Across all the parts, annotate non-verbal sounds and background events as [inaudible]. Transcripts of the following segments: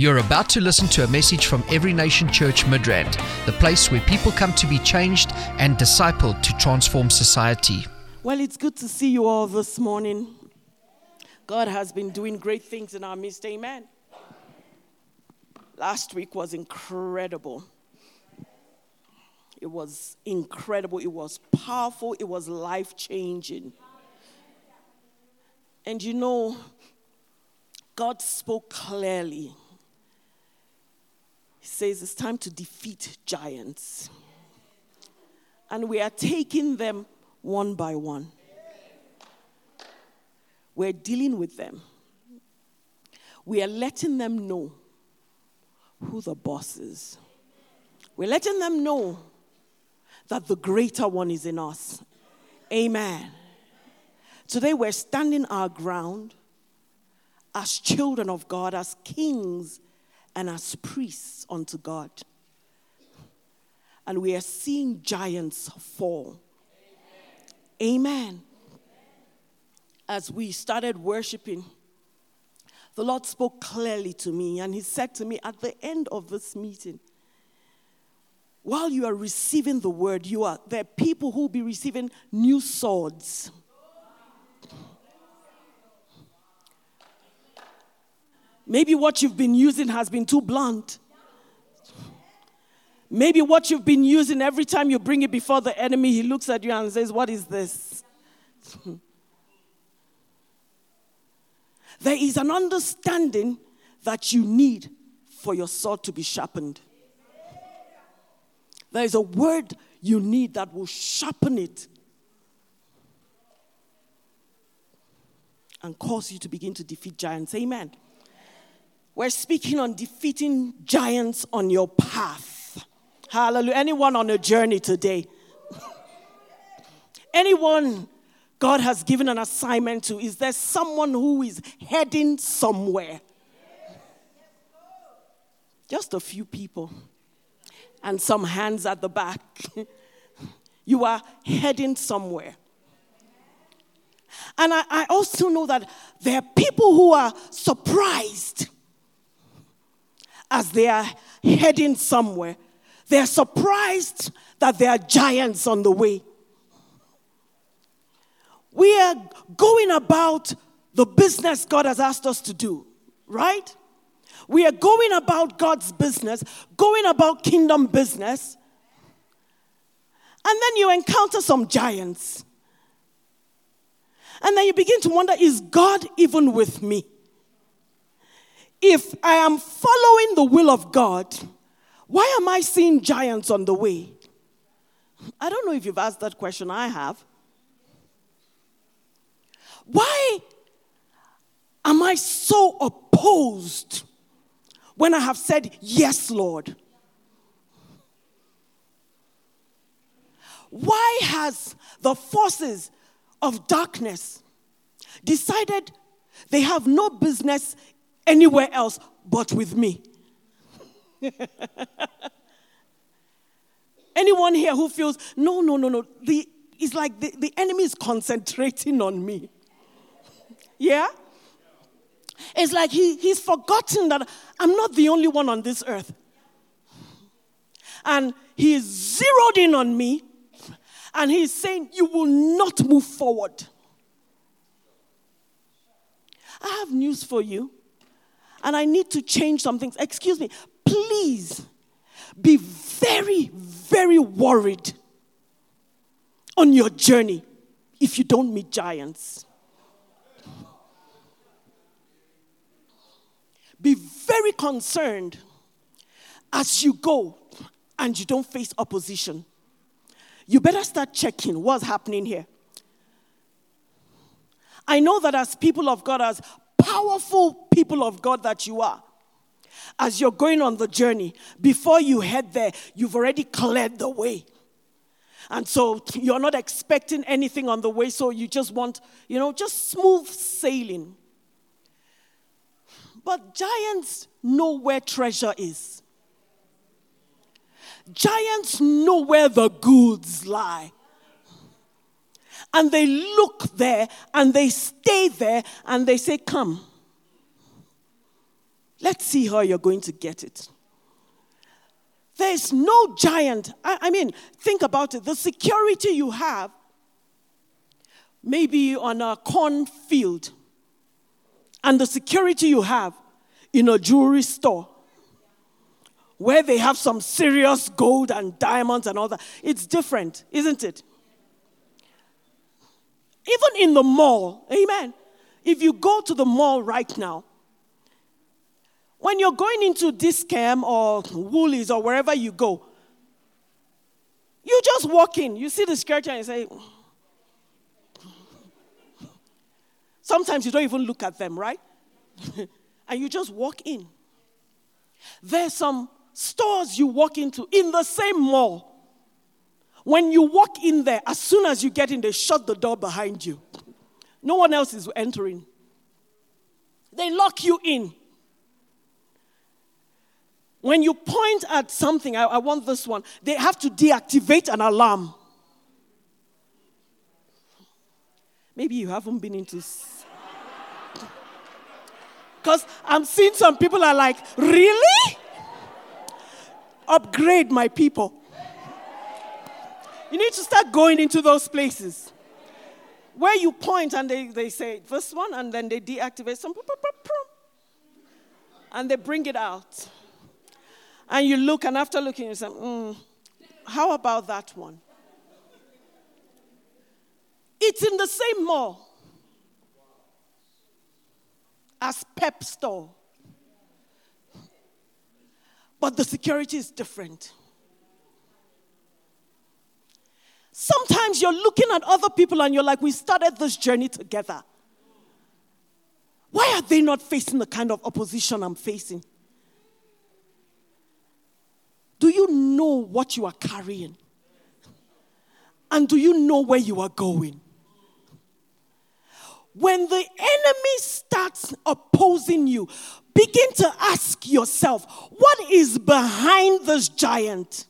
You're about to listen to a message from Every Nation Church Midrand, the place where people come to be changed and discipled to transform society. Well, it's good to see you all this morning. God has been doing great things in our midst. Amen. Last week was incredible. It was incredible. It was powerful. It was life changing. And you know, God spoke clearly. He says it's time to defeat giants. And we are taking them one by one. We're dealing with them. We are letting them know who the boss is. We're letting them know that the greater one is in us. Amen. Today we're standing our ground as children of God, as kings, and as priests unto God. And we are seeing giants fall. Amen. Amen. As we started worshiping, the Lord spoke clearly to me, and He said to me at the end of this meeting, while you are receiving the word, you are there are people who will be receiving new swords. Maybe what you've been using has been too blunt. Maybe what you've been using every time you bring it before the enemy, he looks at you and says, What is this? [laughs] there is an understanding that you need for your sword to be sharpened. There is a word you need that will sharpen it and cause you to begin to defeat giants. Amen. We're speaking on defeating giants on your path. Hallelujah. Anyone on a journey today? [laughs] Anyone God has given an assignment to? Is there someone who is heading somewhere? Just a few people and some hands at the back. [laughs] you are heading somewhere. And I, I, also know that there are people who are surprised as they are heading somewhere. They're surprised that there are giants on the way. We are going about the business God has asked us to do, right? We are going about God's business, going about kingdom business. And then you encounter some giants. And then you begin to wonder is God even with me? If I am following the will of God, why am I seeing giants on the way? I don't know if you've asked that question. I have. Why am I so opposed when I have said, Yes, Lord? Why has the forces of darkness decided they have no business anywhere else but with me? [laughs] Anyone here who feels, no, no, no, no, the, it's like the, the enemy is concentrating on me. Yeah? It's like he, he's forgotten that I'm not the only one on this earth. And he's zeroed in on me and he's saying, You will not move forward. I have news for you, and I need to change some things. Excuse me, please be very, very worried on your journey if you don't meet giants. Be very concerned as you go and you don't face opposition. You better start checking what's happening here. I know that as people of God, as powerful people of God that you are, as you're going on the journey, before you head there, you've already cleared the way. And so you're not expecting anything on the way, so you just want, you know, just smooth sailing. But giants know where treasure is. Giants know where the goods lie. And they look there and they stay there and they say, Come. Let's see how you're going to get it. There's no giant. I, I mean, think about it. The security you have, maybe on a cornfield, and the security you have in a jewelry store where they have some serious gold and diamonds and all that. It's different, isn't it? Even in the mall, amen. If you go to the mall right now, when you're going into Dis-Chem or Woolies or wherever you go, you just walk in, you see the skirt and you say, [laughs] Sometimes you don't even look at them, right? [laughs] and you just walk in. There's some stores you walk into in the same mall. When you walk in there, as soon as you get in, they shut the door behind you. No one else is entering. They lock you in. When you point at something, I, I want this one, they have to deactivate an alarm. Maybe you haven't been into. Because [laughs] I'm seeing some people are like, really? Upgrade my people. You need to start going into those places where you point and they, they say this one and then they deactivate some and they bring it out. And you look, and after looking, you say, mm, How about that one? It's in the same mall as Pep Store. But the security is different. Sometimes you're looking at other people and you're like, we started this journey together. Why are they not facing the kind of opposition I'm facing? Do you know what you are carrying? And do you know where you are going? When the enemy starts opposing you, begin to ask yourself, what is behind this giant?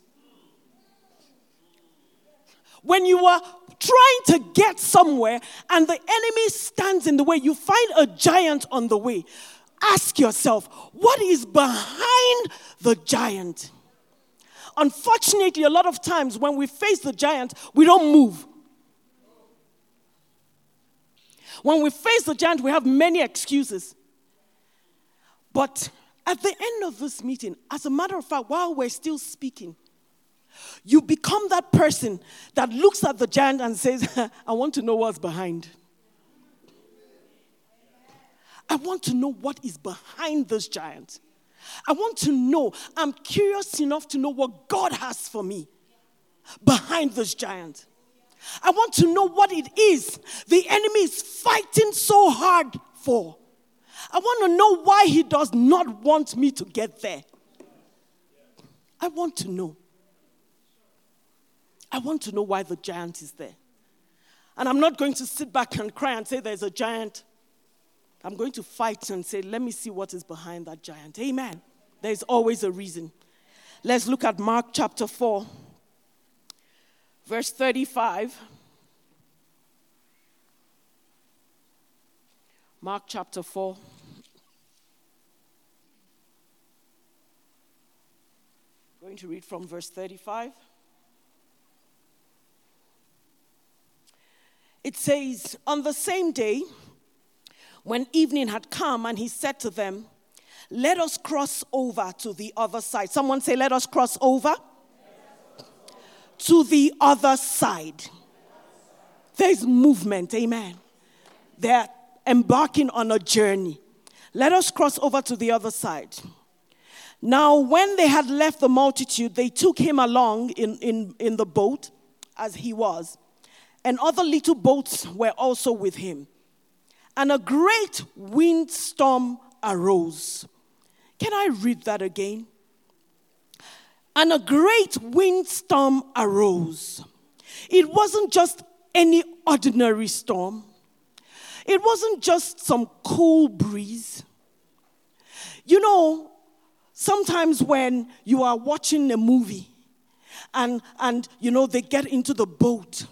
When you are trying to get somewhere and the enemy stands in the way, you find a giant on the way. Ask yourself, what is behind the giant? Unfortunately, a lot of times when we face the giant, we don't move. When we face the giant, we have many excuses. But at the end of this meeting, as a matter of fact, while we're still speaking, you become that person that looks at the giant and says, [laughs] I want to know what's behind. I want to know what is behind this giant. I want to know, I'm curious enough to know what God has for me behind this giant. I want to know what it is the enemy is fighting so hard for. I want to know why he does not want me to get there. I want to know. I want to know why the giant is there. And I'm not going to sit back and cry and say there's a giant. I'm going to fight and say, let me see what is behind that giant. Amen. There's always a reason. Let's look at Mark chapter 4, verse 35. Mark chapter 4. going to read from verse 35. It says, On the same day, when evening had come, and he said to them, Let us cross over to the other side. Someone say, Let us cross over to the other side. There's movement, amen. They're embarking on a journey. Let us cross over to the other side. Now, when they had left the multitude, they took him along in, in, in the boat as he was, and other little boats were also with him. And a great windstorm arose. Can I read that again? And a great windstorm arose. It wasn't just any ordinary storm, it wasn't just some cool breeze. You know, sometimes when you are watching a movie and, and you know, they get into the boat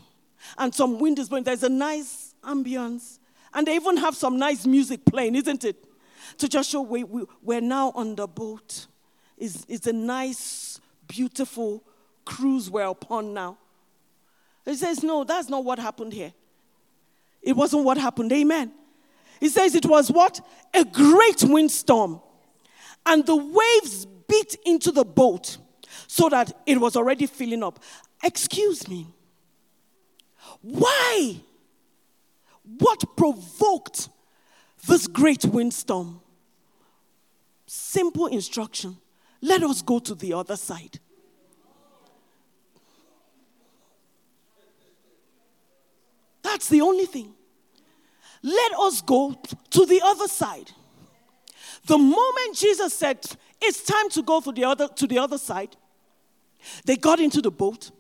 and some wind is blowing, there's a nice ambience. And they even have some nice music playing, isn't it? to just show we, we, we're now on the boat. It's, it's a nice, beautiful cruise we're upon now. He says, No, that's not what happened here. It wasn't what happened. Amen. He says it was what? A great windstorm. And the waves beat into the boat so that it was already filling up. Excuse me. Why? What provoked this great windstorm? Simple instruction let us go to the other side. That's the only thing. Let us go to the other side. The moment Jesus said, It's time to go to the other, to the other side, they got into the boat.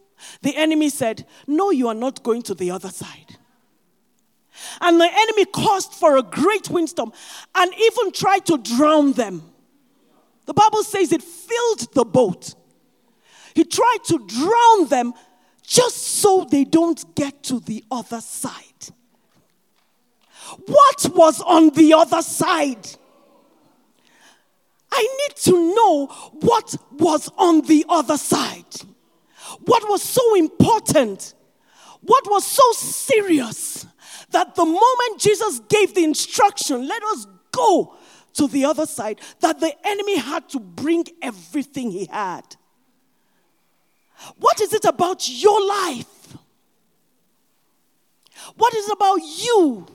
The enemy said, No, you are not going to the other side. And the enemy caused for a great windstorm and even tried to drown them. The Bible says it filled the boat. He tried to drown them just so they don't get to the other side. What was on the other side? I need to know what was on the other side. What was so important? What was so serious that the moment Jesus gave the instruction, let us go to the other side, that the enemy had to bring everything he had. What is it about your life? What is it about you?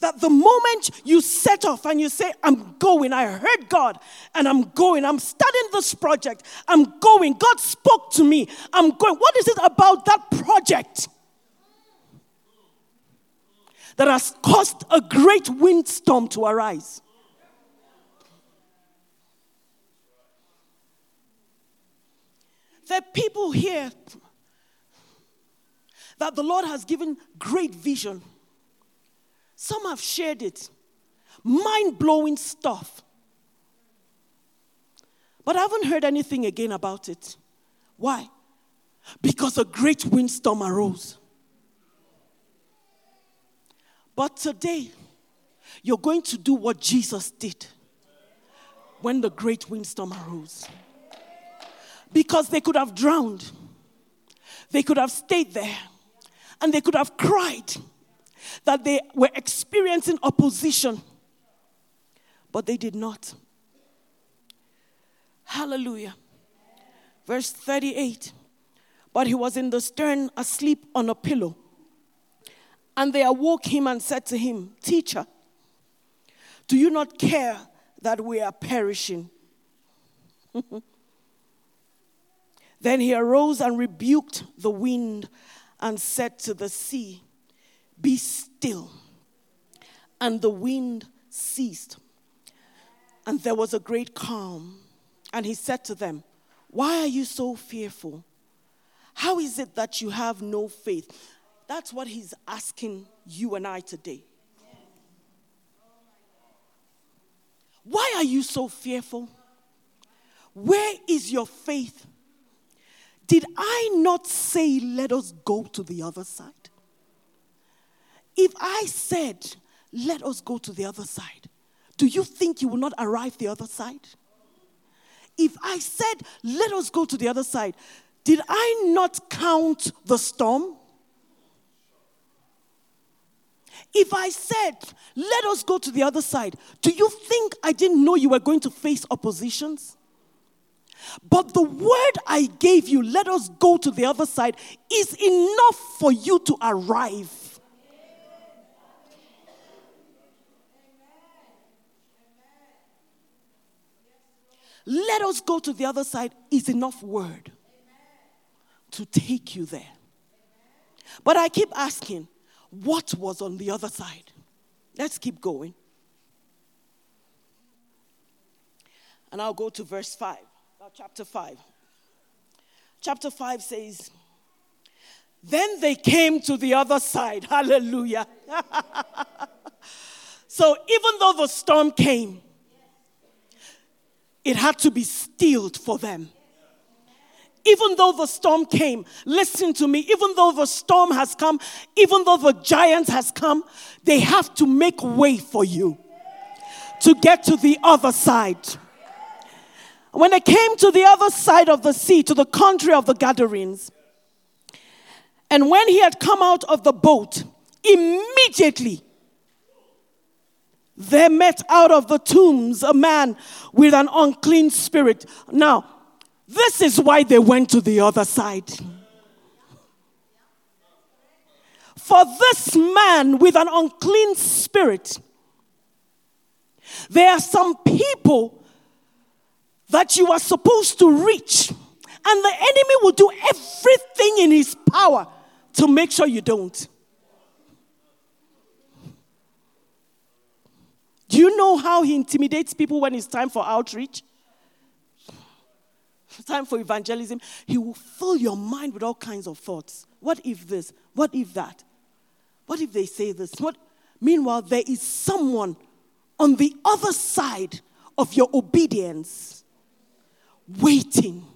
That the moment you set off and you say, I'm going, I heard God and I'm going, I'm starting this project, I'm going, God spoke to me, I'm going. What is it about that project that has caused a great windstorm to arise? There are people here that the Lord has given great vision. Some have shared it. Mind blowing stuff. But I haven't heard anything again about it. Why? Because a great windstorm arose. But today, you're going to do what Jesus did when the great windstorm arose because they could have drowned. They could have stayed there and they could have cried that they were experiencing opposition, but they did not. Hallelujah. Verse 38 But he was in the stern asleep on a pillow. And they awoke him and said to him, Teacher, do you not care that we are perishing? [laughs] Then he arose and rebuked the wind and said to the sea, Be still. And the wind ceased. And there was a great calm. And he said to them, Why are you so fearful? How is it that you have no faith? That's what he's asking you and I today. Why are you so fearful? Where is your faith? Did I not say, let us go to the other side? If I said, let us go to the other side, do you think you will not arrive the other side? If I said, let us go to the other side, did I not count the storm? If I said, let us go to the other side, do you think I didn't know you were going to face oppositions? But the word I gave you, let us go to the other side, is enough for you to arrive. Let us go to the other side is enough word to take you there. But I keep asking, what was on the other side? Let's keep going. And I'll go to verse 5 uh, chapter 5. Chapter 5 says, Then they came to the other side. [laughs] Hallelujah. [laughs] so even though the storm came, it had to be stilled for them. Even though the storm came, listen to me, even though the storm has come, even though the giant has come, they have to make way for you to get to the other side. When they came to the other side of the sea, to the country of the Gadarenes, and when he had come out of the boat, immediately there met out of the tombs a man with an unclean spirit. Now, this is why they went to the other side. For this man with an unclean spirit, there are some people that you are supposed to reach, and the enemy will do everything in his power to make sure you don't. Do you know how he intimidates people when it's time for outreach? Time for evangelism. He will fill your mind with all kinds of thoughts. What if this? What if that? What if they say this? What? Meanwhile, there is someone on the other side of your obedience waiting.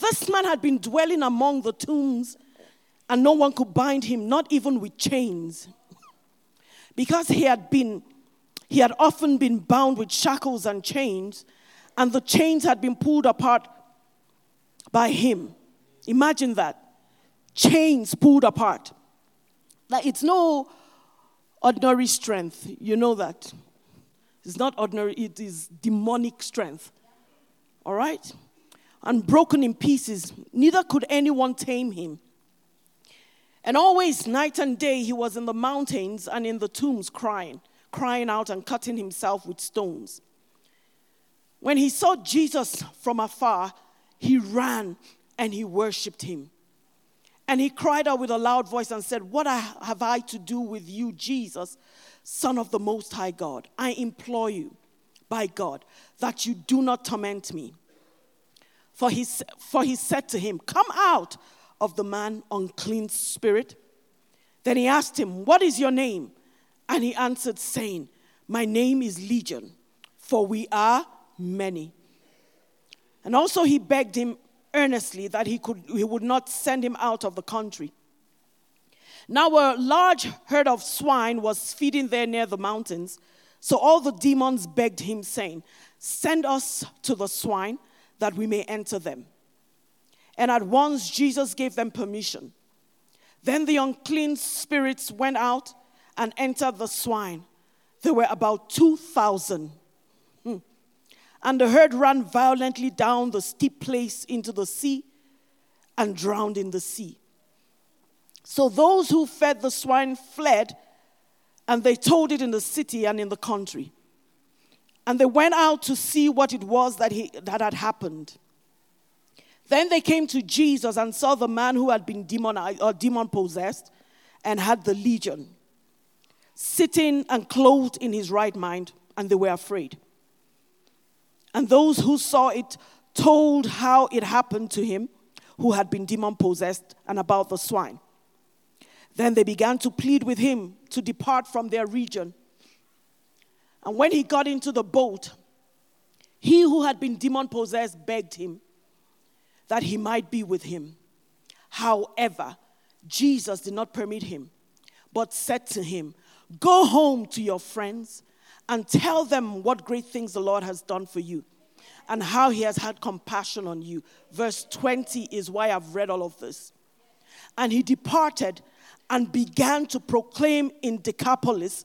This man had been dwelling among the tombs, and no one could bind him, not even with chains. Because he had been, he had often been bound with shackles and chains, and the chains had been pulled apart by him. Imagine that. Chains pulled apart. That it's no ordinary strength. You know that. It's not ordinary, it is demonic strength. All right? And broken in pieces. Neither could anyone tame him. And always, night and day, he was in the mountains and in the tombs crying, crying out and cutting himself with stones. When he saw Jesus from afar, he ran and he worshiped him. And he cried out with a loud voice and said, What have I to do with you, Jesus, Son of the Most High God? I implore you, by God, that you do not torment me. For he, for he said to him, Come out of the man, unclean spirit. Then he asked him, What is your name? And he answered, saying, My name is Legion, for we are many. And also he begged him earnestly that he, could, he would not send him out of the country. Now, a large herd of swine was feeding there near the mountains. So all the demons begged him, saying, Send us to the swine that we may enter them. And at once Jesus gave them permission. Then the unclean spirits went out and entered the swine. There were about 2,000 hmm. and the herd ran violently down the steep place into the sea and drowned in the sea. So those who fed the swine fled, and they told it in the city and in the country. And they went out to see what it was that, he, that had happened. Then they came to Jesus and saw the man who had been demon, or demon possessed and had the legion, sitting and clothed in his right mind, and they were afraid. And those who saw it told how it happened to him who had been demon possessed and about the swine. Then they began to plead with him to depart from their region. And when he got into the boat, he who had been demon possessed begged him that he might be with him. However, Jesus did not permit him, but said to him, Go home to your friends and tell them what great things the Lord has done for you and how he has had compassion on you. Verse 20 is why I've read all of this. And he departed and began to proclaim in Decapolis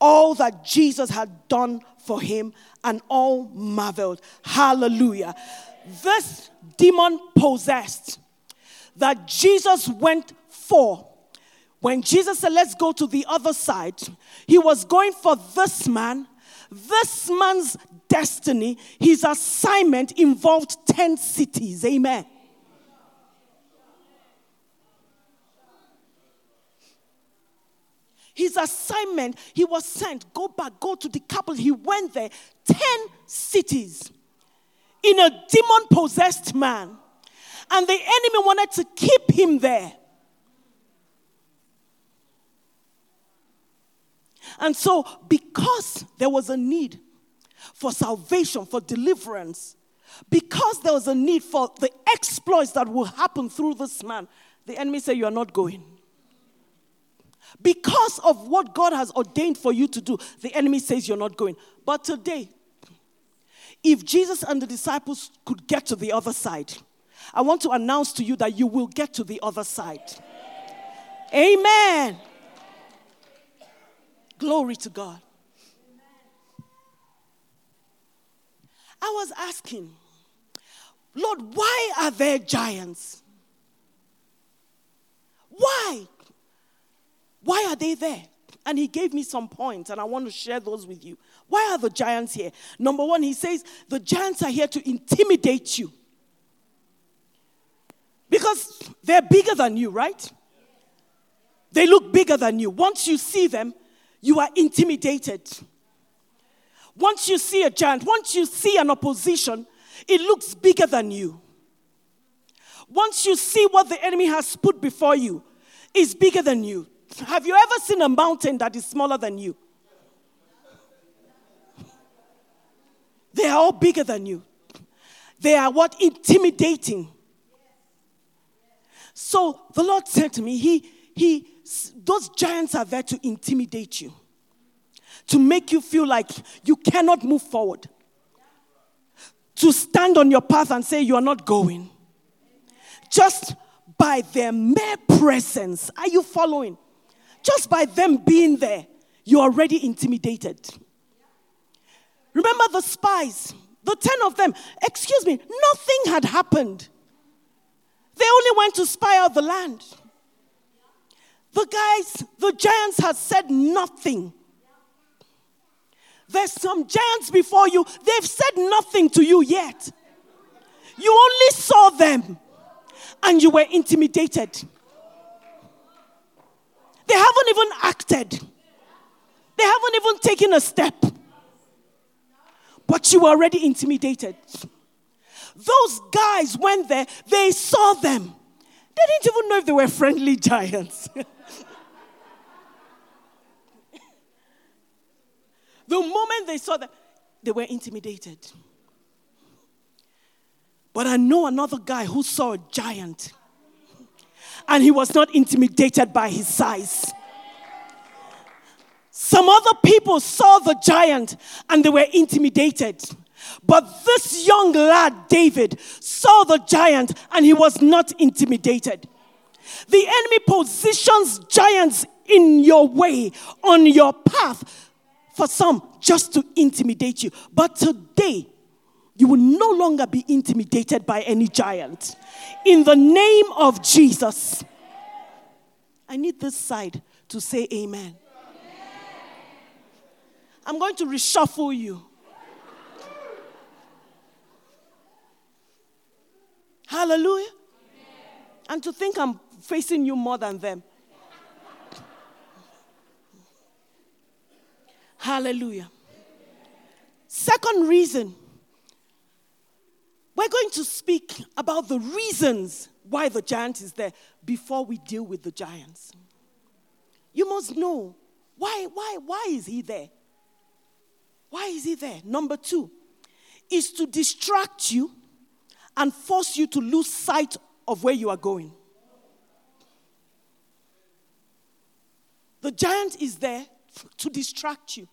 all that Jesus had done for him, and all marveled. Hallelujah. This demon possessed that Jesus went for when Jesus said, Let's go to the other side, he was going for this man. This man's destiny, his assignment involved 10 cities. Amen. His assignment, he was sent, go back, go to the couple. He went there, 10 cities in a demon possessed man. And the enemy wanted to keep him there. And so, because there was a need for salvation, for deliverance, because there was a need for the exploits that will happen through this man, the enemy said, You are not going. Because of what God has ordained for you to do, the enemy says you're not going. But today, if Jesus and the disciples could get to the other side, I want to announce to you that you will get to the other side. Amen. Glory to God. I was asking, Lord, why are there giants? Why? Why are they there? And he gave me some points, and I want to share those with you. Why are the giants here? Number one, he says the giants are here to intimidate you. Because they're bigger than you, right? They look bigger than you. Once you see them, you are intimidated. Once you see a giant, once you see an opposition, it looks bigger than you. Once you see what the enemy has put before you, it's bigger than you. Have you ever seen a mountain that is smaller than you? They are all bigger than you. They are what? Intimidating. So the Lord said to me, He, He, those giants are there to intimidate you, to make you feel like you cannot move forward, to stand on your path and say you are not going. Just by their mere presence, are you following? Just by them being there, you're already intimidated. Remember the spies, the 10 of them. Excuse me, nothing had happened. They only went to spy out the land. The guys, the giants had said nothing. There's some giants before you, they've said nothing to you yet. You only saw them and you were intimidated. They haven't even acted, they haven't even taken a step. But you were already intimidated. Those guys went there, they saw them. They didn't even know if they were friendly giants. [laughs] the moment they saw them, they were intimidated. But I know another guy who saw a giant and he was not intimidated by his size. Other people saw the giant and they were intimidated. But this young lad, David, saw the giant and he was not intimidated. The enemy positions giants in your way, on your path, for some just to intimidate you. But today, you will no longer be intimidated by any giant. In the name of Jesus. I need this side to say amen. I'm going to reshuffle you. Hallelujah. And to think I'm facing you more than them. Hallelujah. Second reason, we're going to speak about the reasons why the giant is there before we deal with the giants. You must know why, why, why is he there? Why is he there? Number two is to distract you and force you to lose sight of where you are going. The giant is there to distract you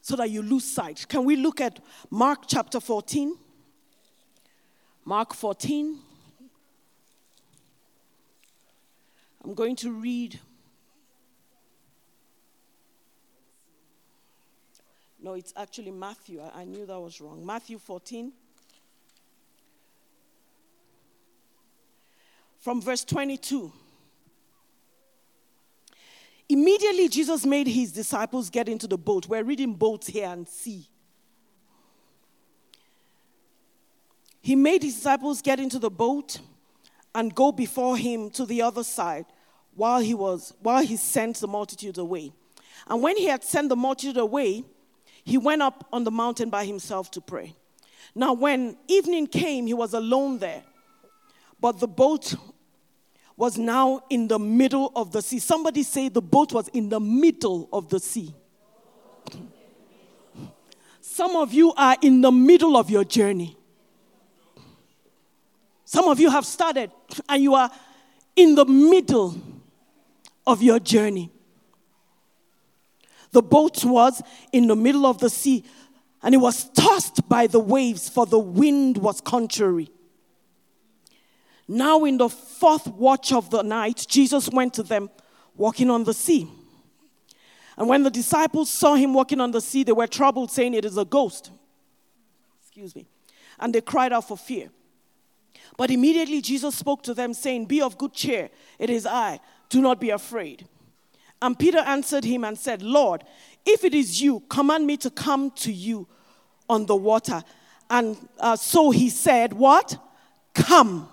so that you lose sight. Can we look at Mark chapter 14? Mark 14. I'm going to read. No, it's actually Matthew. I, I knew that was wrong. Matthew 14. from verse 22. Immediately, Jesus made his disciples get into the boat. We're reading boats here and sea. He made his disciples get into the boat and go before him to the other side while he was while he sent the multitude away. And when he had sent the multitude away, he went up on the mountain by himself to pray. Now when evening came, he was alone there. But the boat was now in the middle of the sea. Somebody say the boat was in the middle of the sea. Some of you are in the middle of your journey. Some of you have started and you are in the middle of your journey. The boat was in the middle of the sea and it was tossed by the waves, for the wind was contrary. Now, in the fourth watch of the night, Jesus went to them walking on the sea. And when the disciples saw him walking on the sea, they were troubled, saying, It is a ghost. Excuse me. And they cried out for fear. But immediately Jesus spoke to them, saying, Be of good cheer, it is I, do not be afraid. And Peter answered him and said, Lord, if it is you, command me to come to you on the water. And uh, so he said, What? Come.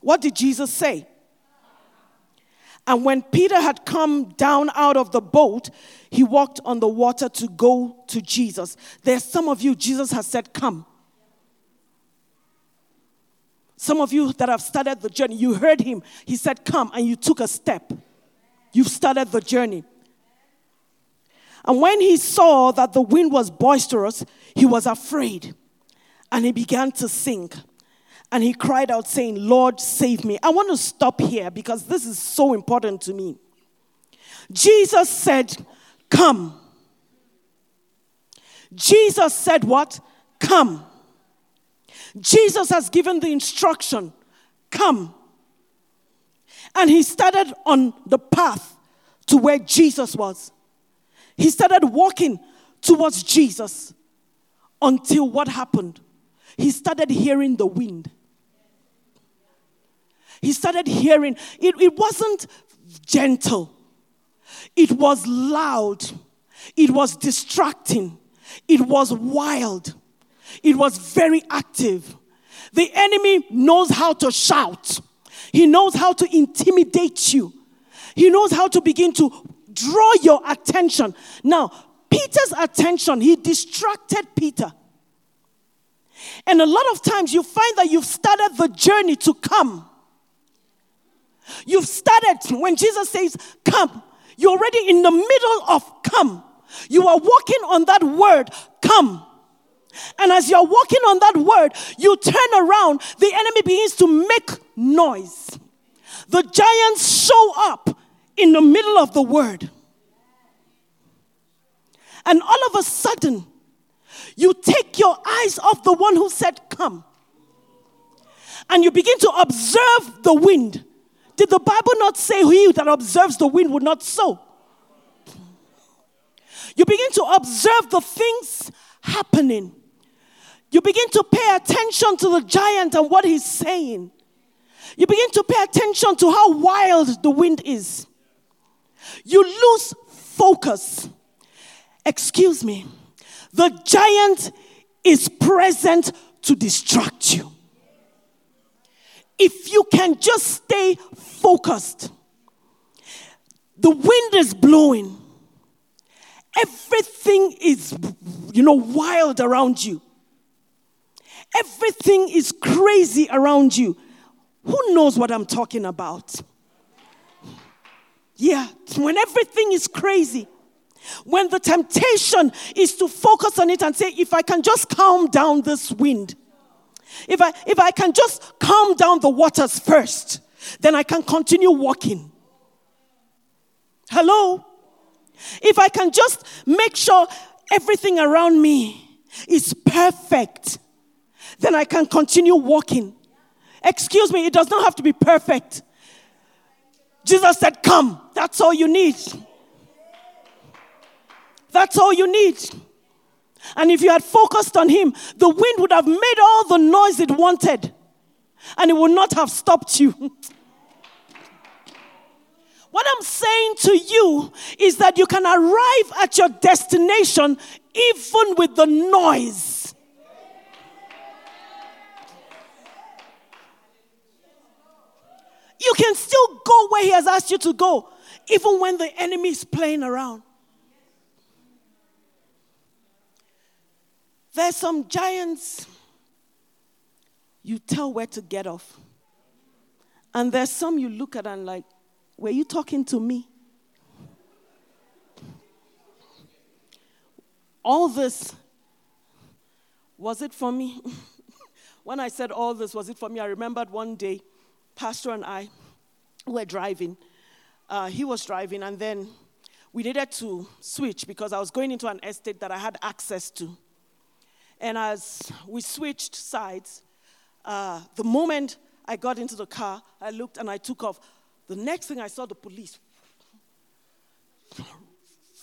What did Jesus say? And when Peter had come down out of the boat, he walked on the water to go to Jesus. There's some of you, Jesus has said, Come. Some of you that have started the journey, you heard him. He said, Come, and you took a step. You've started the journey. And when he saw that the wind was boisterous, he was afraid and he began to sink. And he cried out, saying, Lord, save me. I want to stop here because this is so important to me. Jesus said, Come. Jesus said, What? Come. Jesus has given the instruction, Come. And he started on the path to where Jesus was. He started walking towards Jesus until what happened? He started hearing the wind. He started hearing, it, it wasn't gentle, it was loud, it was distracting, it was wild, it was very active. The enemy knows how to shout, he knows how to intimidate you, he knows how to begin to draw your attention. Now, Peter's attention, he distracted Peter. And a lot of times you find that you've started the journey to come. You've started when Jesus says, Come. You're already in the middle of come. You are walking on that word, come. And as you're walking on that word, you turn around, the enemy begins to make noise. The giants show up in the middle of the word. And all of a sudden, you take your eyes off the one who said, Come. And you begin to observe the wind. Did the Bible not say, He that observes the wind would not sow? You begin to observe the things happening. You begin to pay attention to the giant and what he's saying. You begin to pay attention to how wild the wind is. You lose focus. Excuse me. The giant is present to distract you. If you can just stay focused, the wind is blowing. Everything is, you know, wild around you. Everything is crazy around you. Who knows what I'm talking about? Yeah, when everything is crazy, when the temptation is to focus on it and say, if I can just calm down this wind, if I, if I can just calm down the waters first, then I can continue walking. Hello? If I can just make sure everything around me is perfect, then I can continue walking. Excuse me, it does not have to be perfect. Jesus said, Come. That's all you need. That's all you need. And if you had focused on Him, the wind would have made all the noise it wanted, and it would not have stopped you. [laughs] what I'm saying to you is that you can arrive at your destination even with the noise. You can still go where He has asked you to go, even when the enemy is playing around. There's some giants you tell where to get off. And there's some you look at and like, were you talking to me? All this, was it for me? [laughs] when I said all this, was it for me? I remembered one day, Pastor and I were driving, uh, he was driving, and then we needed to switch because I was going into an estate that I had access to. And as we switched sides, uh, the moment I got into the car, I looked and I took off. The next thing I saw the police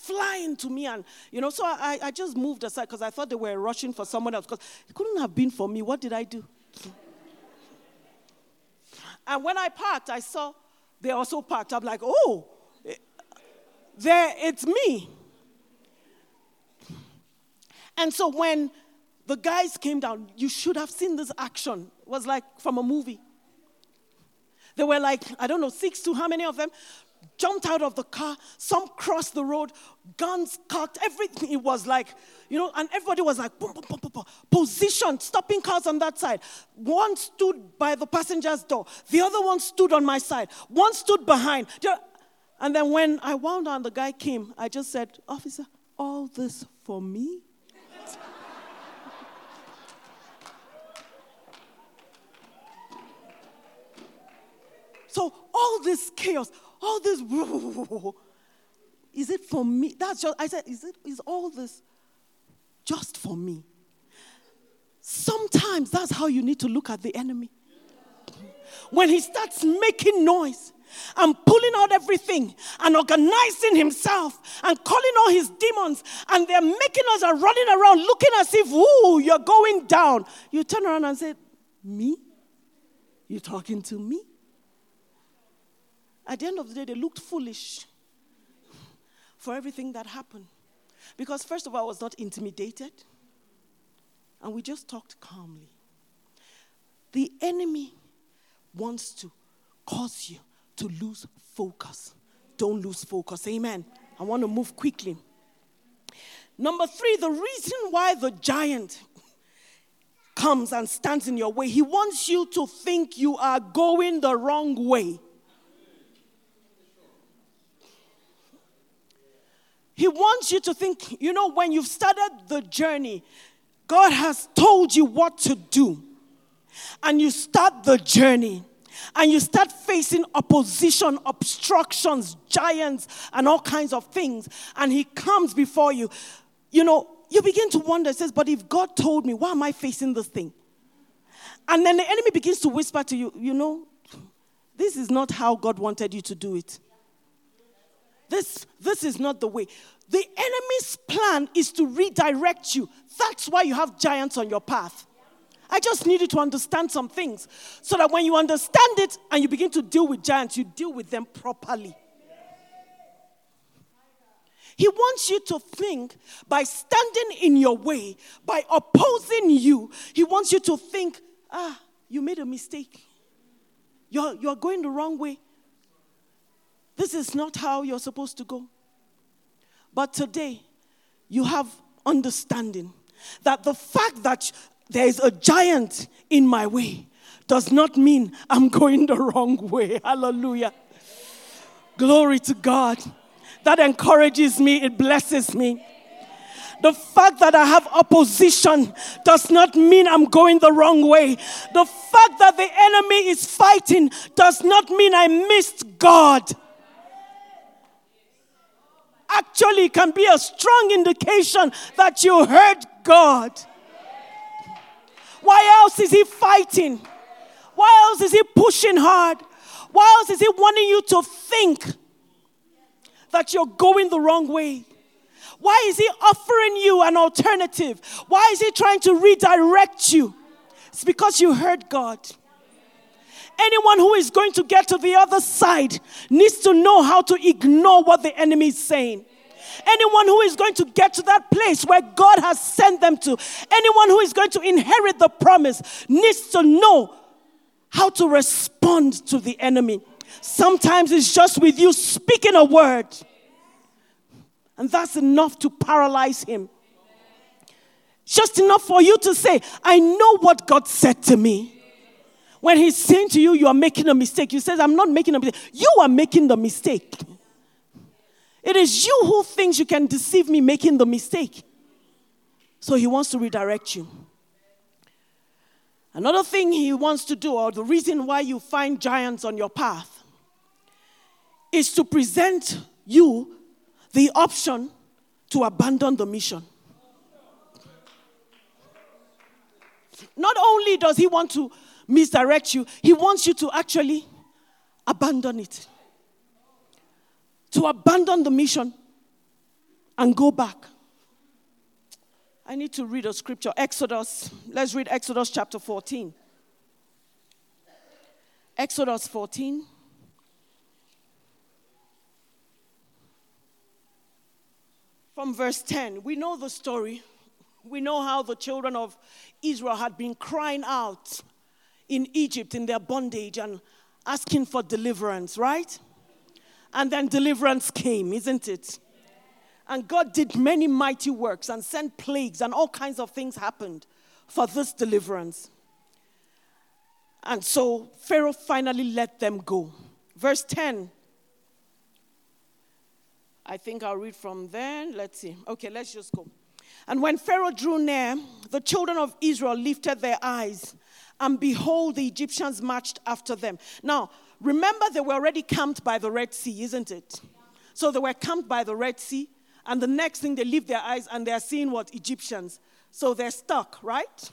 flying to me, and you know, so I, I just moved aside because I thought they were rushing for someone else. Because it couldn't have been for me. What did I do? And when I parked, I saw they also parked. I'm like, oh, there, it's me. And so when the guys came down, you should have seen this action. It was like from a movie. There were like, I don't know, six to how many of them jumped out of the car. Some crossed the road, guns cocked, everything. It was like, you know, and everybody was like, boom, boom, boom, boom, positioned, stopping cars on that side. One stood by the passenger's door, the other one stood on my side, one stood behind. And then when I wound down, the guy came, I just said, Officer, all this for me? [laughs] So all this chaos, all this, [laughs] is it for me? That's just, I said, is it, is all this just for me? Sometimes that's how you need to look at the enemy. When he starts making noise and pulling out everything and organizing himself and calling all his demons, and they're making us and running around looking as if, ooh, you're going down. You turn around and say, Me? You talking to me? At the end of the day, they looked foolish for everything that happened. Because, first of all, I was not intimidated, and we just talked calmly. The enemy wants to cause you to lose focus. Don't lose focus. Amen. I want to move quickly. Number three, the reason why the giant comes and stands in your way, he wants you to think you are going the wrong way. He wants you to think, you know, when you've started the journey, God has told you what to do. And you start the journey and you start facing opposition, obstructions, giants, and all kinds of things. And He comes before you. You know, you begin to wonder, says, but if God told me, why am I facing this thing? And then the enemy begins to whisper to you, you know, this is not how God wanted you to do it. This, this is not the way. The enemy's plan is to redirect you. That's why you have giants on your path. I just need you to understand some things so that when you understand it and you begin to deal with giants, you deal with them properly. He wants you to think by standing in your way, by opposing you, he wants you to think, ah, you made a mistake. You're, you're going the wrong way. This is not how you're supposed to go. But today, you have understanding that the fact that there is a giant in my way does not mean I'm going the wrong way. [laughs] Hallelujah. Glory to God. That encourages me, it blesses me. The fact that I have opposition does not mean I'm going the wrong way. The fact that the enemy is fighting does not mean I missed God actually can be a strong indication that you heard God. Why else is He fighting? Why else is He pushing hard? Why else is He wanting you to think that you're going the wrong way? Why is He offering you an alternative? Why is He trying to redirect you? It's because you heard God. Anyone who is going to get to the other side needs to know how to ignore what the enemy is saying. Anyone who is going to get to that place where God has sent them to, anyone who is going to inherit the promise, needs to know how to respond to the enemy. Sometimes it's just with you speaking a word, and that's enough to paralyze him. Just enough for you to say, I know what God said to me. When he's saying to you, you are making a mistake, you says, I'm not making a mistake. You are making the mistake. It is you who thinks you can deceive me making the mistake. So he wants to redirect you. Another thing he wants to do, or the reason why you find giants on your path, is to present you the option to abandon the mission. Not only does he want to misdirect you, he wants you to actually abandon it. To abandon the mission and go back. I need to read a scripture. Exodus. Let's read Exodus chapter 14. Exodus 14. From verse 10. We know the story. We know how the children of Israel had been crying out in Egypt in their bondage and asking for deliverance, right? And then deliverance came, isn't it? And God did many mighty works and sent plagues, and all kinds of things happened for this deliverance. And so Pharaoh finally let them go. Verse 10. I think I'll read from there. Let's see. Okay, let's just go. And when Pharaoh drew near, the children of Israel lifted their eyes, and behold, the Egyptians marched after them. Now, remember, they were already camped by the Red Sea, isn't it? So they were camped by the Red Sea, and the next thing they lift their eyes and they're seeing what? Egyptians. So they're stuck, right?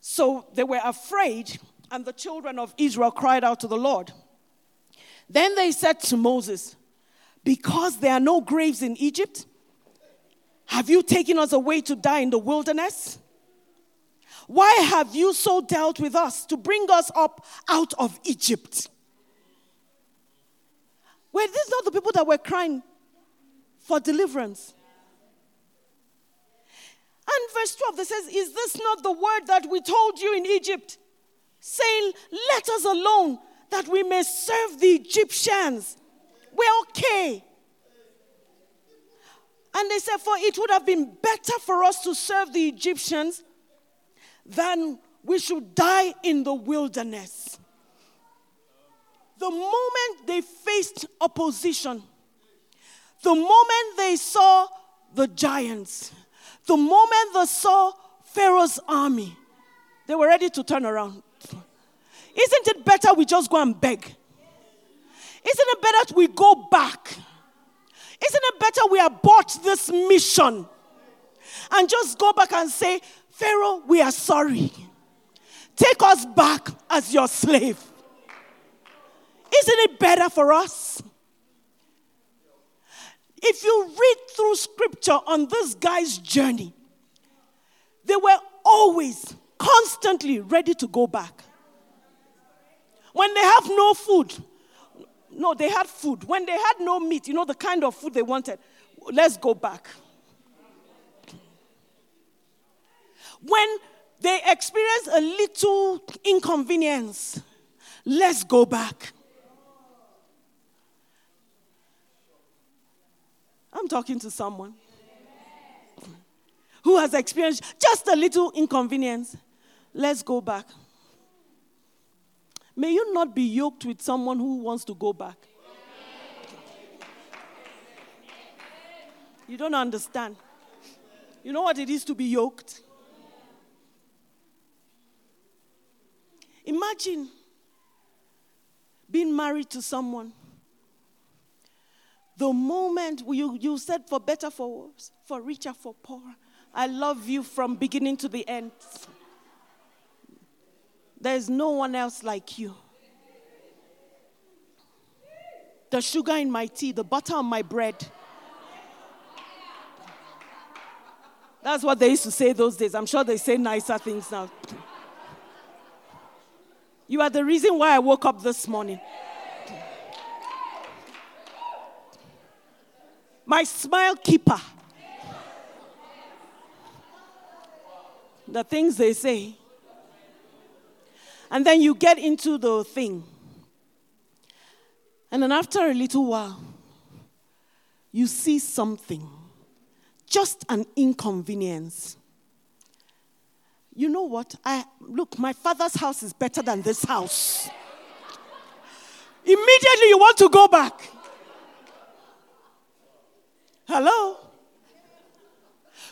So they were afraid, and the children of Israel cried out to the Lord. Then they said to Moses, Because there are no graves in Egypt, have you taken us away to die in the wilderness? Why have you so dealt with us to bring us up out of Egypt? Were these not the people that were crying for deliverance? And verse 12, they says, Is this not the word that we told you in Egypt? Saying, Let us alone that we may serve the Egyptians. We're okay. And they said, For it would have been better for us to serve the Egyptians than we should die in the wilderness. The moment they faced opposition, the moment they saw the giants, the moment they saw Pharaoh's army, they were ready to turn around. Isn't it better we just go and beg? Isn't it better we go back? Isn't it better we abort this mission and just go back and say, Pharaoh, we are sorry. Take us back as your slave. Isn't it better for us? If you read through scripture on this guy's journey, they were always, constantly ready to go back. When they have no food, no, they had food. When they had no meat, you know, the kind of food they wanted, let's go back. When they experience a little inconvenience, let's go back. I'm talking to someone who has experienced just a little inconvenience. Let's go back. May you not be yoked with someone who wants to go back. You don't understand. You know what it is to be yoked? Imagine being married to someone. The moment you, you said for better, for worse, for richer, for poorer. I love you from beginning to the end. There's no one else like you. The sugar in my tea, the butter on my bread. That's what they used to say those days. I'm sure they say nicer things now. You are the reason why I woke up this morning. My smile keeper. The things they say. And then you get into the thing. And then after a little while, you see something, just an inconvenience. You know what? I look, my father's house is better than this house. Immediately you want to go back. Hello?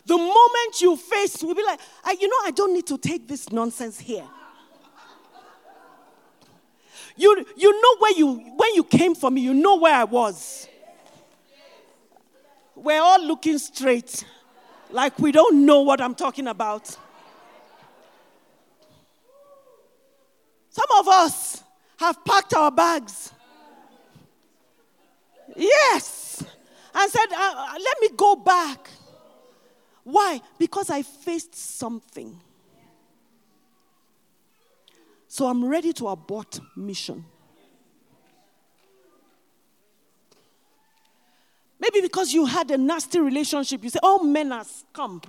The moment you face, we'll be like, you know, I don't need to take this nonsense here. You, you know where you when you came for me, you know where I was. We're all looking straight, like we don't know what I'm talking about. Some of us have packed our bags. Yes. And said, uh, uh let me go back. Why? Because I faced something. So I'm ready to abort mission. Maybe because you had a nasty relationship, you say, All men has come.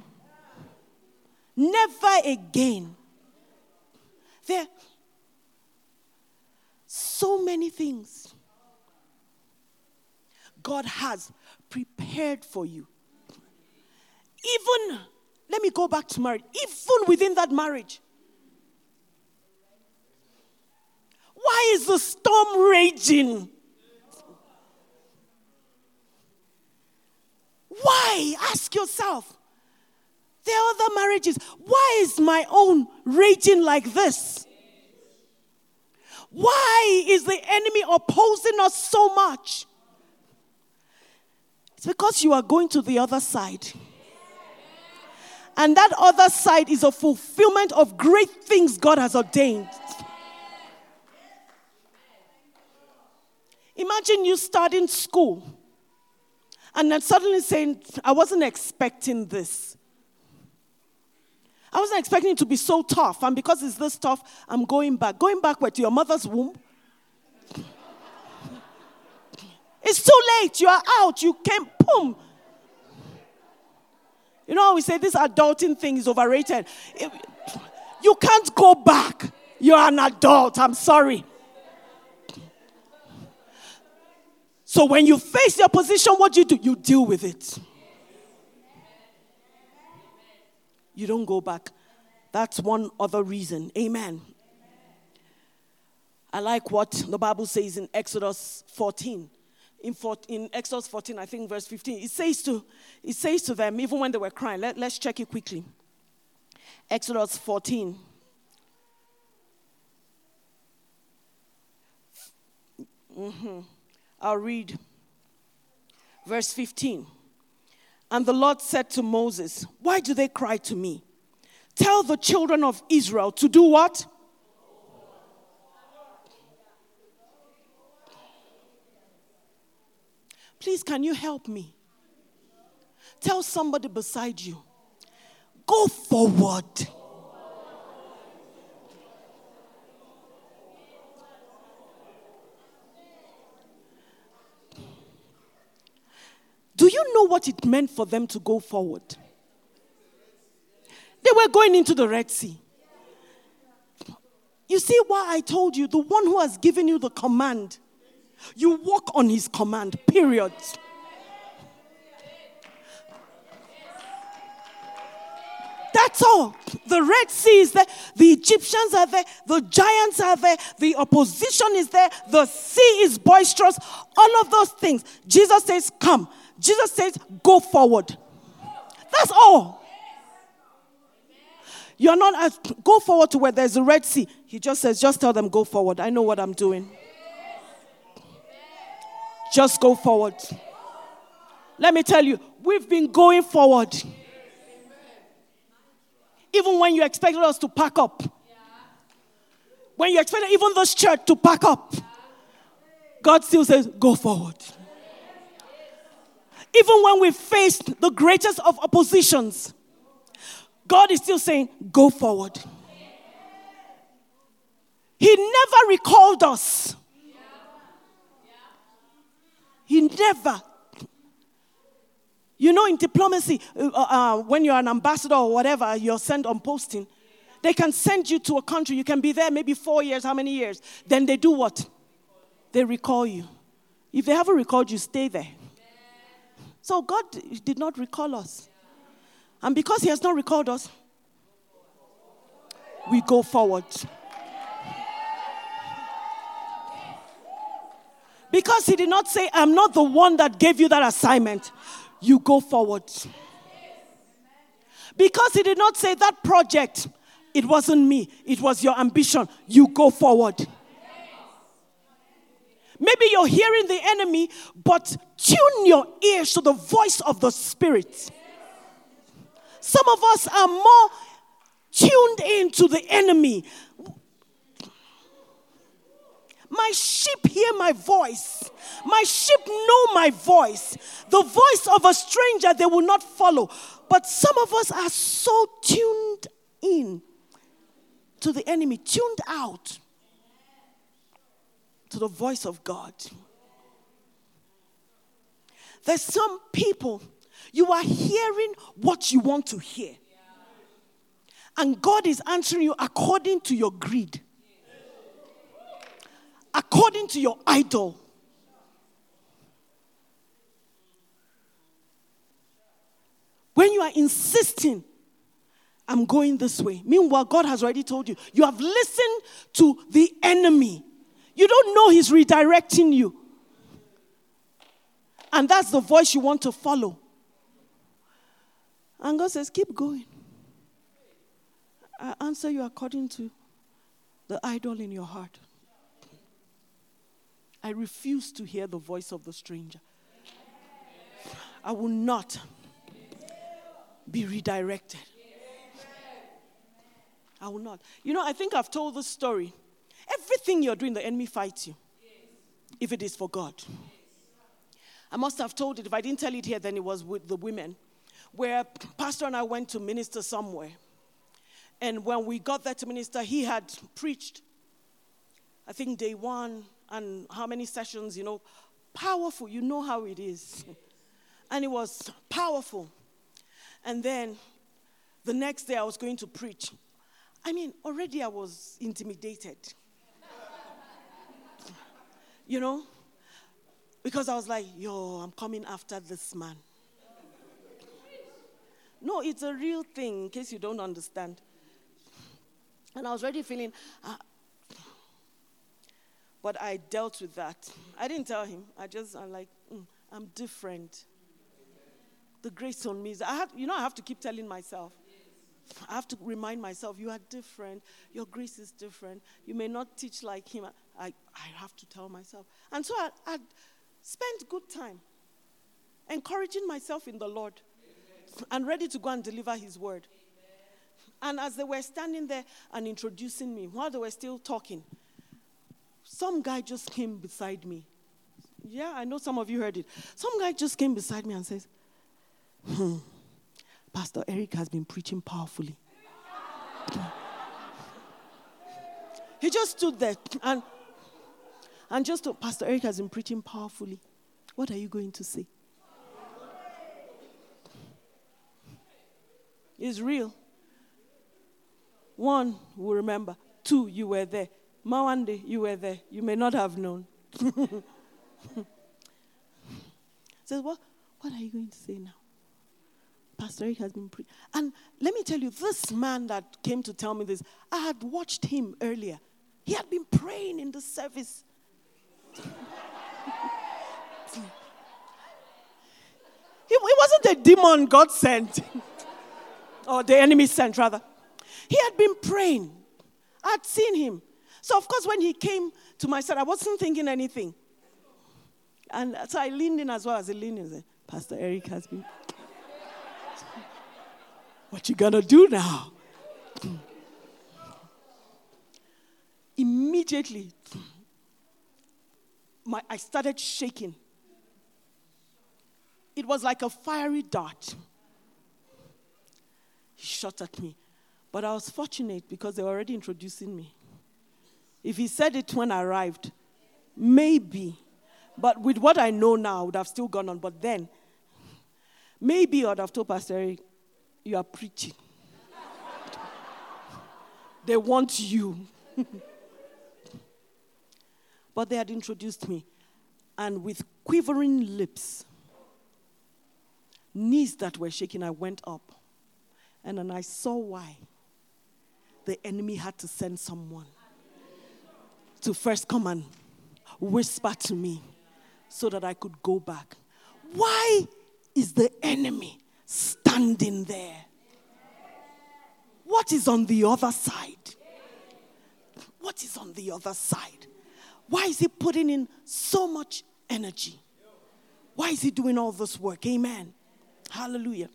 Never again. There so many things God has prepared for you. Even, let me go back to marriage, even within that marriage, Why is the storm raging? Why? Ask yourself. There are other marriages. Why is my own raging like this? Why is the enemy opposing us so much? It's because you are going to the other side. And that other side is a fulfillment of great things God has ordained. Imagine you starting school and then suddenly saying, I wasn't expecting this. I wasn't expecting it to be so tough. And because it's this tough, I'm going back. Going back where? To your mother's womb? it's too late. You are out. You came, boom. You know how we say this adulting thing is overrated? You can't go back. You're an adult. I'm sorry. So when you face your position, what do you do? You deal with it. You don't go back. That's one other reason. Amen. I like what the Bible says in Exodus 14. In, 14, in Exodus 14, I think verse 15, it says to, it says to them, even when they were crying, let, let's check it quickly. Exodus 14. Mm-hmm. I'll read verse 15. And the Lord said to Moses, Why do they cry to me? Tell the children of Israel to do what? Please, can you help me? Tell somebody beside you, go forward. Do you know what it meant for them to go forward? They were going into the Red Sea. You see why I told you the one who has given you the command, you walk on his command, period. That's all. The Red Sea is there. The Egyptians are there. The giants are there. The opposition is there. The sea is boisterous. All of those things. Jesus says, Come. Jesus says, go forward. That's all. You're not, as, go forward to where there's a Red Sea. He just says, just tell them, go forward. I know what I'm doing. Just go forward. Let me tell you, we've been going forward. Even when you expected us to pack up. When you expected even this church to pack up. God still says, go forward. Even when we faced the greatest of oppositions, God is still saying, Go forward. He never recalled us. He never. You know, in diplomacy, uh, uh, when you're an ambassador or whatever, you're sent on posting, they can send you to a country. You can be there maybe four years, how many years? Then they do what? They recall you. If they haven't recalled you, stay there. So God did not recall us. And because He has not recalled us, we go forward. Because He did not say, I'm not the one that gave you that assignment, you go forward. Because He did not say that project, it wasn't me, it was your ambition, you go forward. Maybe you're hearing the enemy, but tune your ears to the voice of the Spirit. Some of us are more tuned in to the enemy. My sheep hear my voice. My sheep know my voice. The voice of a stranger they will not follow. But some of us are so tuned in to the enemy, tuned out to the voice of God. There's some people, you are hearing what you want to hear. And God is answering you according to your greed, according to your idol. When you are insisting, I'm going this way. Meanwhile, God has already told you. You have listened to the enemy. You don't know he's redirecting you. And that's the voice you want to follow. And God says, Keep going. I answer you according to the idol in your heart. I refuse to hear the voice of the stranger. I will not be redirected. I will not. You know, I think I've told this story. Everything you're doing, the enemy fights you. If it is for God. I must have told it. If I didn't tell it here, then it was with the women. Where Pastor and I went to minister somewhere. And when we got there to minister, he had preached, I think, day one and how many sessions, you know, powerful. You know how it is. And it was powerful. And then the next day I was going to preach. I mean, already I was intimidated. You know? Because I was like, yo, I'm coming after this man. No, it's a real thing, in case you don't understand. And I was already feeling, uh, but I dealt with that. I didn't tell him. I just, I'm like, mm, I'm different. The grace on me is, I have, you know, I have to keep telling myself. I have to remind myself, you are different. Your grace is different. You may not teach like him. I, I have to tell myself. And so I, I spent good time encouraging myself in the Lord and ready to go and deliver his word. And as they were standing there and introducing me, while they were still talking, some guy just came beside me. Yeah, I know some of you heard it. Some guy just came beside me and says, hmm, Pastor Eric has been preaching powerfully. [laughs] he just stood there and, and just told, Pastor Eric has been preaching powerfully. What are you going to say? It's real. One will remember. Two, you were there. Mawande, you were there. You may not have known. [laughs] Says, what, what are you going to say now? Pastor Eric has been pre- and let me tell you, this man that came to tell me this, I had watched him earlier. He had been praying in the service. It, wasn't a demon God sent, or the enemy sent, rather. He had been praying. I'd seen him. So, of course, when he came to my side, I wasn't thinking anything. And so I leaned in as well as he leaned in. Said, Pastor Eric has been what you gonna do now? Immediately, my, I started shaking. It was like a fiery dart. He shot at me. But I was fortunate because they were already introducing me. If he said it when I arrived, maybe. But with what I know now, I would have still gone on. But then, maybe I would have told Pastor Eric, you are preaching. they want you. [laughs] but they had introduced me, and with quivering lips, knees that were shaking, I went up. And then I saw why the enemy had to send someone to first come and whisper to me so that I could go back. Why is the enemy standing there. What is on the other side? What is on the other side? Why is he putting in so much energy? Why is he doing all this work? Amen. Hallelujah.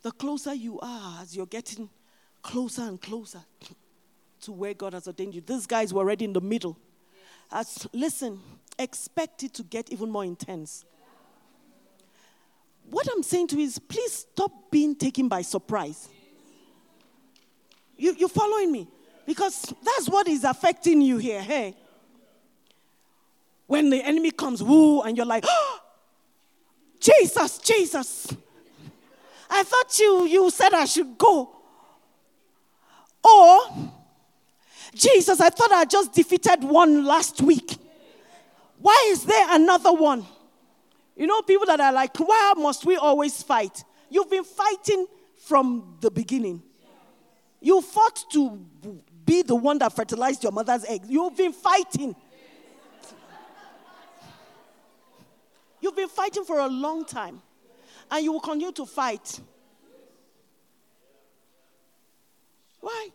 The closer you are, as you're getting closer and closer to where God has ordained you, these guys were already in the middle. As, listen, expect it to get even more intense. What I'm saying to you is please stop being taken by surprise. You, you following me? Because that's what is affecting you here. Hey. When the enemy comes, woo, and you're like, oh, [gasps] Jesus, Jesus. I thought you, you said I should go. Or, Jesus, I thought I just defeated one last week. Why is there another one? You know, people that are like, why must we always fight? You've been fighting from the beginning. You fought to be the one that fertilized your mother's egg. You've been fighting. You've been fighting for a long time, and you will continue to fight. Why?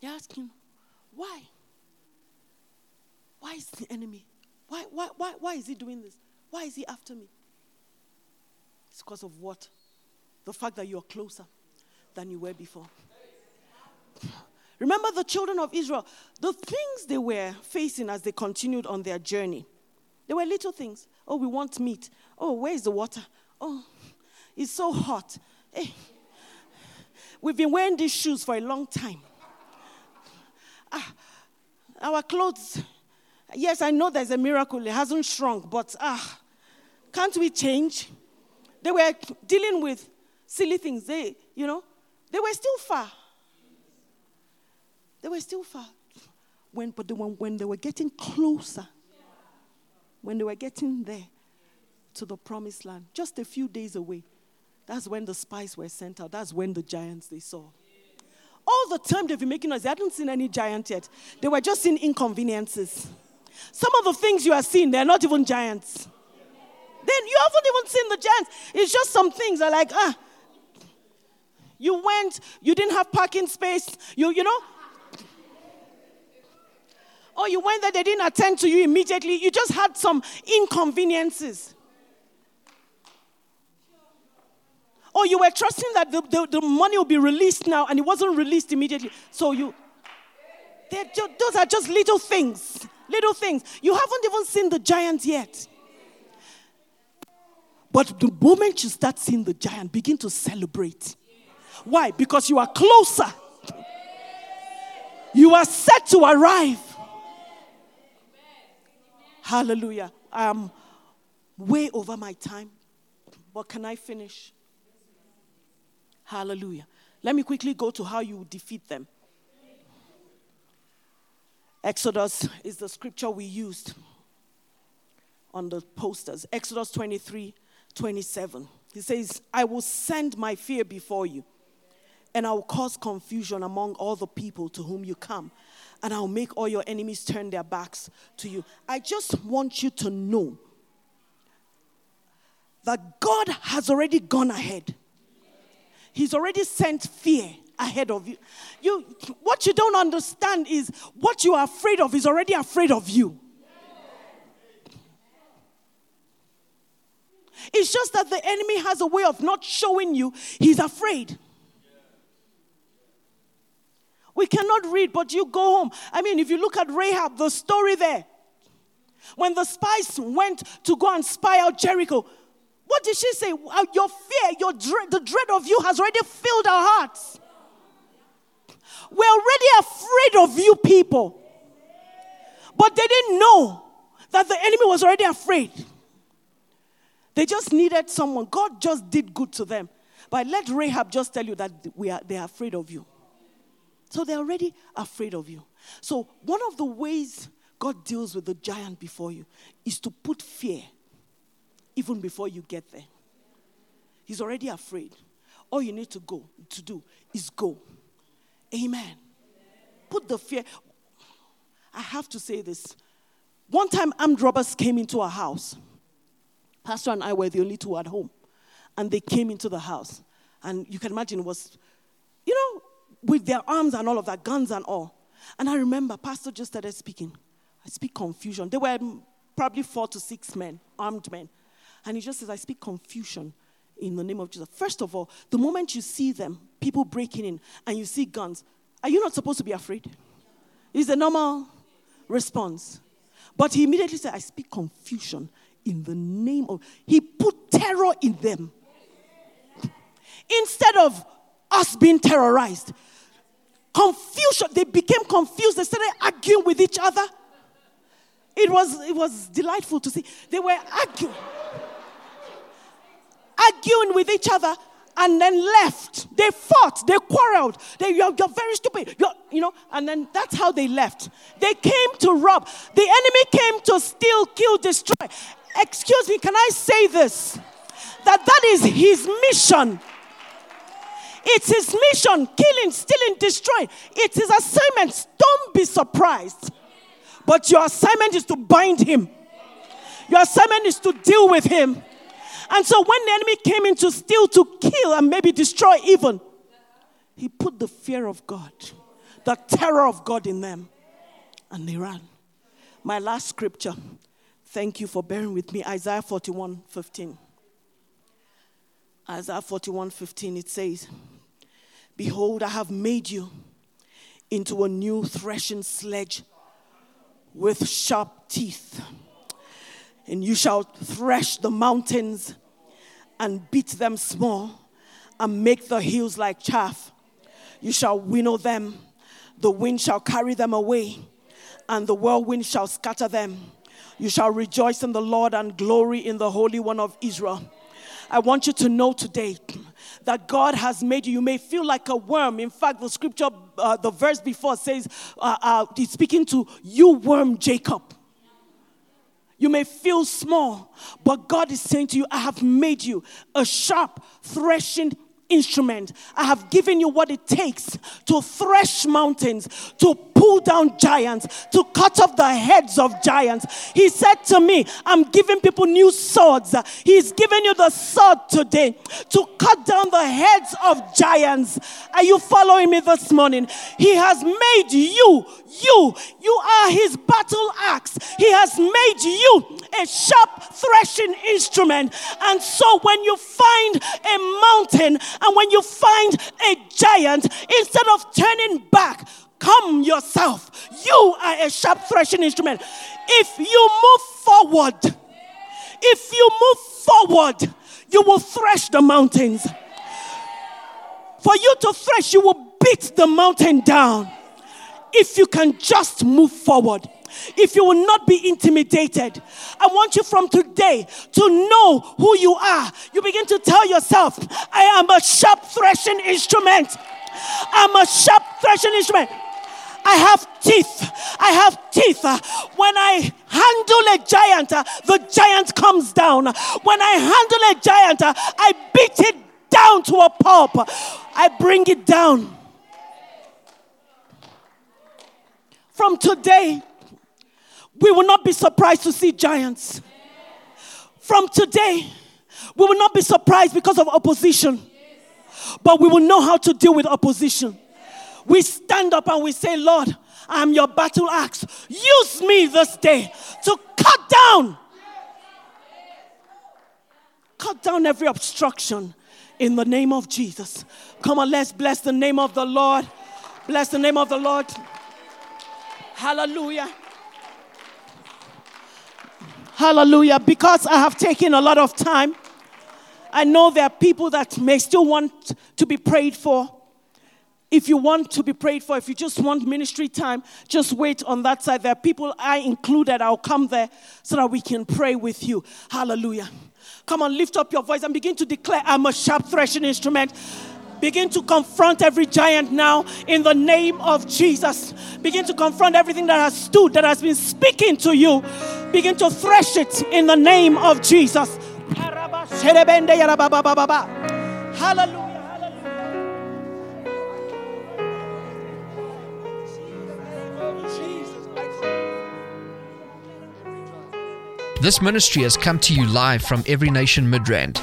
You're asking, why? Why is the enemy? Why, why, why, why is he doing this? Why is he after me? It's because of what? The fact that you're closer than you were before. Remember the children of Israel, the things they were facing as they continued on their journey. They were little things. Oh, we want meat. Oh, where's the water? Oh, it's so hot. Hey, we've been wearing these shoes for a long time. Ah, our clothes, yes, I know there's a miracle. It hasn't shrunk, but ah, can't we change? They were dealing with silly things. They, you know, they were still far. They were still far. When, but when, when they were getting closer, when they were getting there to the promised land, just a few days away, that's when the spies were sent out. That's when the giants they saw. All the time they've been making us, they hadn't seen any giant yet. They were just seeing inconveniences. Some of the things you are seeing, they're not even giants. Then you haven't even seen the giants. It's just some things are like, ah, you went, you didn't have parking space, you, you know, or you went there, they didn't attend to you immediately. You just had some inconveniences. Or you were trusting that the, the, the money will be released now and it wasn't released immediately. So you, just, those are just little things. Little things. You haven't even seen the giant yet. But the moment you start seeing the giant, begin to celebrate. Why? Because you are closer. You are set to arrive. Hallelujah. I'm way over my time, but can I finish? Hallelujah. Let me quickly go to how you defeat them. Exodus is the scripture we used on the posters. Exodus 23 27. He says, I will send my fear before you, and I will cause confusion among all the people to whom you come and I'll make all your enemies turn their backs to you. I just want you to know that God has already gone ahead. He's already sent fear ahead of you. You what you don't understand is what you are afraid of is already afraid of you. It's just that the enemy has a way of not showing you he's afraid. We cannot read, but you go home. I mean, if you look at Rahab, the story there, when the spies went to go and spy out Jericho, what did she say? Uh, your fear, your dread, the dread of you has already filled our hearts. We're already afraid of you people. But they didn't know that the enemy was already afraid. They just needed someone. God just did good to them. But let Rahab just tell you that we are, they are afraid of you. So they're already afraid of you. So, one of the ways God deals with the giant before you is to put fear even before you get there. He's already afraid. All you need to go to do is go. Amen. Put the fear. I have to say this. One time, armed robbers came into our house. Pastor and I were the only two at home. And they came into the house. And you can imagine it was, you know, with their arms and all of that, guns and all. And I remember Pastor just started speaking. I speak confusion. There were probably four to six men, armed men. And he just says, I speak confusion in the name of Jesus. First of all, the moment you see them, people breaking in, and you see guns, are you not supposed to be afraid? It's a normal response. But he immediately said, I speak confusion in the name of. He put terror in them. Instead of us being terrorized, confusion, they became confused. They started arguing with each other. It was, it was delightful to see. They were arguing, arguing with each other and then left. They fought, they quarreled. They, you're, you're very stupid. You're, you know, and then that's how they left. They came to rob. The enemy came to steal, kill, destroy. Excuse me, can I say this? That that is his mission. It's his mission killing, stealing, destroying. It's his assignment. Don't be surprised. But your assignment is to bind him, your assignment is to deal with him. And so when the enemy came in to steal, to kill, and maybe destroy even, he put the fear of God, the terror of God in them, and they ran. My last scripture, thank you for bearing with me, Isaiah 41 15. Isaiah 41 15, it says, Behold, I have made you into a new threshing sledge with sharp teeth and you shall thresh the mountains and beat them small and make the hills like chaff. You shall winnow them, the wind shall carry them away, and the whirlwind shall scatter them. You shall rejoice in the Lord and glory in the Holy One of Israel. I want you to know today that God has made you. You may feel like a worm. In fact, the scripture, uh, the verse before says, uh, uh, he's speaking to you, worm Jacob. You may feel small, but God is saying to you, I have made you a sharp, threshing instrument. I have given you what it takes to thresh mountains, to pull down giants, to cut off the heads of giants. He said to me, I'm giving people new swords. He's giving you the sword today to cut down the heads of giants. Are you following me this morning? He has made you, you, you are his battle axe. He has made you a sharp threshing instrument. And so when you find a mountain and when you find a giant, instead of turning back, come yourself. You are a sharp threshing instrument. If you move forward, if you move forward, you will thresh the mountains. For you to thresh, you will beat the mountain down. If you can just move forward if you will not be intimidated. I want you from today to know who you are. You begin to tell yourself, I am a sharp threshing instrument. I'm a sharp threshing instrument. I have teeth. I have teeth. When I handle a giant, the giant comes down. When I handle a giant, I beat it down to a pulp. I bring it down. From today, we will not be surprised to see giants. From today, we will not be surprised because of opposition, but we will know how to deal with opposition. We stand up and we say, Lord, I am your battle axe. Use me this day to cut down, cut down every obstruction in the name of Jesus. Come on, let's bless the name of the Lord. Bless the name of the Lord. Hallelujah. Hallelujah. Because I have taken a lot of time, I know there are people that may still want to be prayed for. If you want to be prayed for, if you just want ministry time, just wait on that side. There are people I included. I'll come there so that we can pray with you. Hallelujah. Come on, lift up your voice and begin to declare, I'm a sharp threshing instrument. Begin to confront every giant now in the name of Jesus. Begin to confront everything that has stood, that has been speaking to you. Begin to thresh it in the name of Jesus. Hallelujah. This ministry has come to you live from Every Nation Midrand.